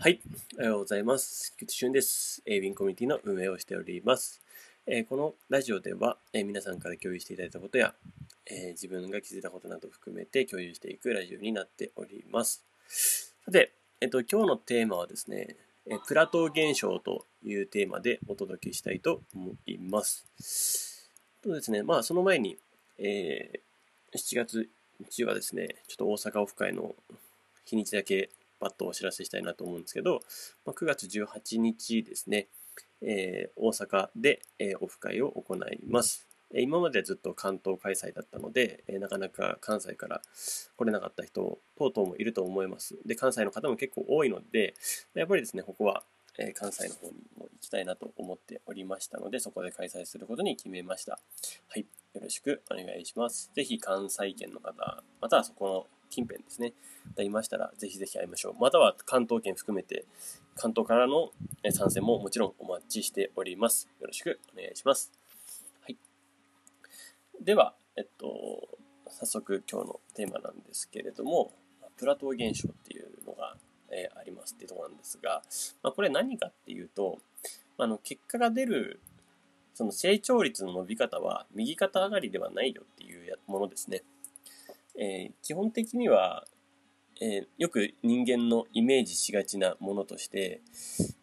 はい。おはようございます。菊池俊です。えー、ウィンコミュニティの運営をしております。えー、このラジオでは、えー、皆さんから共有していただいたことや、え自分が気づいたことなどを含めて共有していくラジオになっております。さて、えっ、と、今日のテーマはですね、えプラトー現象というテーマでお届けしたいと思います。とですね、まあ、その前に、え7月日はですね、ちょっと大阪オフ会の日にちだけパッとお知らせしたいなと思うんですけど、まあ、9月18日ですね、えー、大阪で、えー、オフ会を行いますえ。今までずっと関東開催だったので、え、なかなか関西から来れなかった人等々もいると思います。で、関西の方も結構多いので、やっぱりですね、ここは、え関西の方にも行きたいなと思っておりましたので、そこで開催することに決めました。はい。よろしくお願いします。ぜひ関西圏の方、またはそこの近辺ですね、いましたら、ぜひぜひ会いましょう。または関東圏含めて、関東からの参戦ももちろんお待ちしております。よろしくお願いします。はい。では、えっと、早速今日のテーマなんですけれども、プラトー現象っていうのが、えー、ありますっていうところなんですが、まあ、これ何かっていうと、あの、結果が出る、その成長率の伸び方は右肩上がりではないよっていうものですね。えー、基本的には、えー、よく人間のイメージしがちなものとして、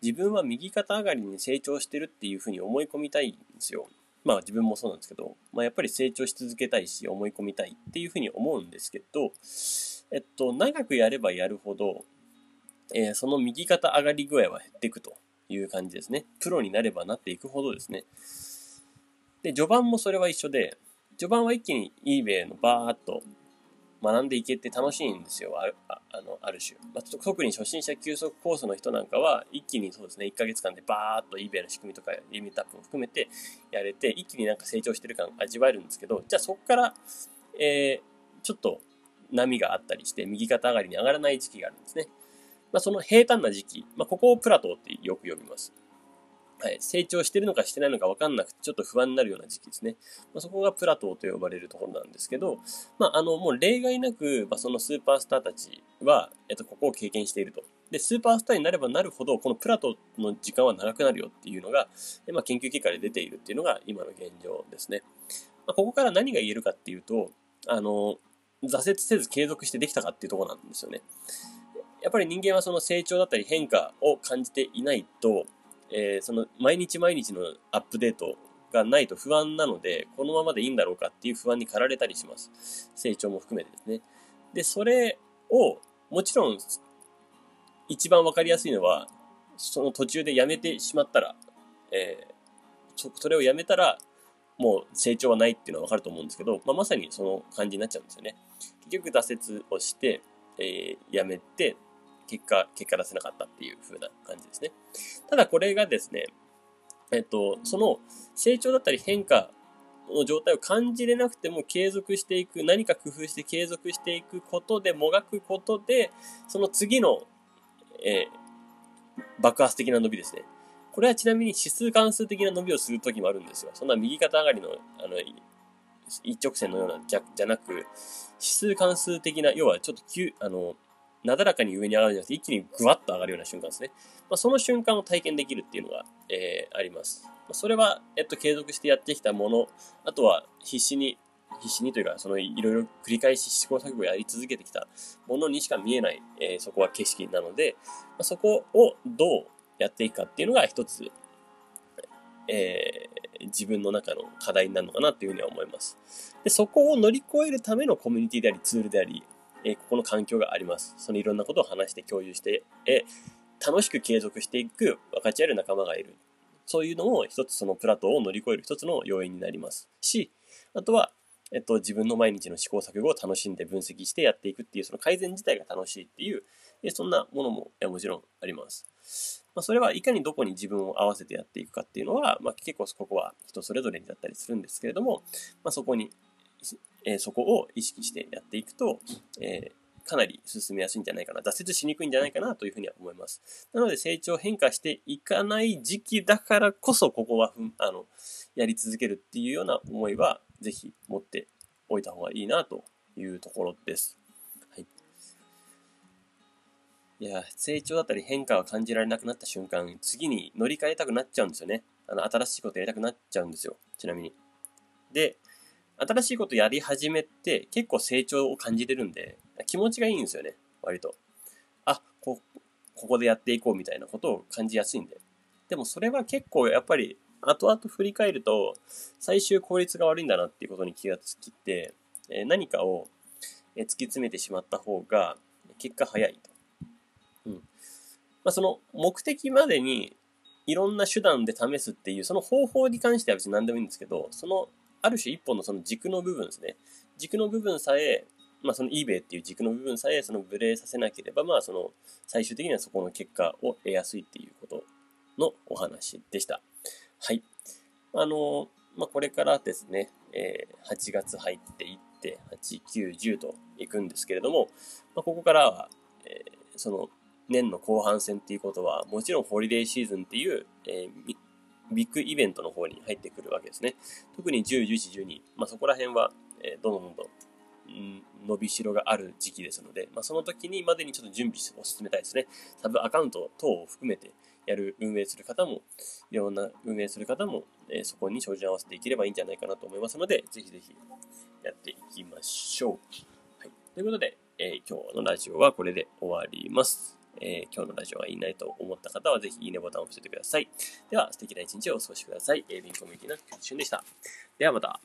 自分は右肩上がりに成長してるっていうふうに思い込みたいんですよ。まあ自分もそうなんですけど、まあやっぱり成長し続けたいし思い込みたいっていうふうに思うんですけど、えっと、長くやればやるほど、えー、その右肩上がり具合は減っていくという感じですね。プロになればなっていくほどですね。で、序盤もそれは一緒で、序盤は一気に eBay のバーっと学んでいけて楽しいんですよ、あああのある種、まあ、特に初心者休息コースの人なんかは、一気にそうですね、1ヶ月間でバーっと eBay の仕組みとかリミットアップも含めてやれて、一気になんか成長してる感味わえるんですけど、じゃあそこから、えー、ちょっと波があったりして、右肩上がりに上がらない時期があるんですね。まあ、その平坦な時期、まあ、ここをプラトーってよく呼びます。はい、成長してるのかしてないのか分かんなくて、ちょっと不安になるような時期ですね。まあ、そこがプラトーと呼ばれるところなんですけど、まあ、あの、もう例外なく、まあ、そのスーパースターたちは、えっと、ここを経験していると。で、スーパースターになればなるほど、このプラトーの時間は長くなるよっていうのが、まあ、研究結果で出ているっていうのが今の現状ですね。まあ、ここから何が言えるかっていうと、あの、挫折せず継続してできたかっていうところなんですよね。やっぱり人間はその成長だったり変化を感じていないと、えー、その毎日毎日のアップデートがないと不安なので、このままでいいんだろうかっていう不安に駆られたりします。成長も含めてですね。で、それを、もちろん、一番わかりやすいのは、その途中でやめてしまったら、えー、それをやめたら、もう成長はないっていうのはわかると思うんですけど、まあ、まさにその感じになっちゃうんですよね。結局挫折をして、えー、やめて、結果、結果出せなかったっていう風な感じですね。ただこれがですね、えっと、その成長だったり変化の状態を感じれなくても継続していく、何か工夫して継続していくことで、もがくことで、その次の、えー、爆発的な伸びですね。これはちなみに指数関数的な伸びをするときもあるんですよ。そんな右肩上がりの、あの、一直線のようなじゃじゃなく、指数関数的な、要はちょっと急、あの、なだらかに上に上がるんじゃなくて、一気にぐわっと上がるような瞬間ですね。まあ、その瞬間を体験できるっていうのが、えー、あります。ま、それは、えっと、継続してやってきたもの、あとは必死に、必死にというか、そのいろいろ繰り返し試行錯誤をやり続けてきたものにしか見えない、えー、そこは景色なので、ま、そこをどうやっていくかっていうのが一つ、えー、自分の中の課題になるのかなっていうふうには思います。で、そこを乗り越えるためのコミュニティであり、ツールであり、えここの環境があります。そのいろんなことを話して共有して、え楽しく継続していく分かち合える仲間がいる。そういうのも一つそのプラトーを乗り越える一つの要因になりますし、あとは、えっと、自分の毎日の試行錯誤を楽しんで分析してやっていくっていう、その改善自体が楽しいっていう、えそんなものももちろんあります。まあ、それはいかにどこに自分を合わせてやっていくかっていうのは、まあ、結構ここは人それぞれだったりするんですけれども、まあ、そこにえー、そこを意識してやっていくと、えー、かなり進みやすいんじゃないかな、挫折しにくいんじゃないかなというふうには思います。なので成長変化していかない時期だからこそ、ここはあの、やり続けるっていうような思いは、ぜひ持っておいた方がいいなというところです。はい。いや、成長だったり変化が感じられなくなった瞬間、次に乗り換えたくなっちゃうんですよね。あの、新しいことやりたくなっちゃうんですよ。ちなみに。で、新しいことやり始めて結構成長を感じれるんで、気持ちがいいんですよね。割と。あ、こ、ここでやっていこうみたいなことを感じやすいんで。でもそれは結構やっぱり後々振り返ると最終効率が悪いんだなっていうことに気がつきて、え何かを突き詰めてしまった方が結果早いと。うん。まあその目的までにいろんな手段で試すっていうその方法に関しては別に何でもいいんですけど、そのある種一本のその軸の部分ですね。軸の部分さえ、まあその eBay っていう軸の部分さえそのブレさせなければ、まあその最終的にはそこの結果を得やすいっていうことのお話でした。はい。あの、まあこれからですね、えー、8月入っていって、8、9、10と行くんですけれども、まあここからは、えー、その年の後半戦っていうことは、もちろんホリデーシーズンっていう、えー、ビッグイベントの方に入ってくるわけですね。特に10、11、12、まあ、そこら辺は、えー、どんどんどん、伸びしろがある時期ですので、まあ、その時にまでにちょっと準備を進めたいですね。サブアカウント等を含めてやる、運営する方も、いろんな運営する方も、えー、そこに照準合わせていければいいんじゃないかなと思いますので、ぜひぜひやっていきましょう。はい。ということで、えー、今日のラジオはこれで終わります。えー、今日のラジオがいいなと思った方は、ぜひいいねボタンを押しててください。では、素敵な一日をお過ごしください。エイビンコミュニティのキュッシュンでした。ではまた。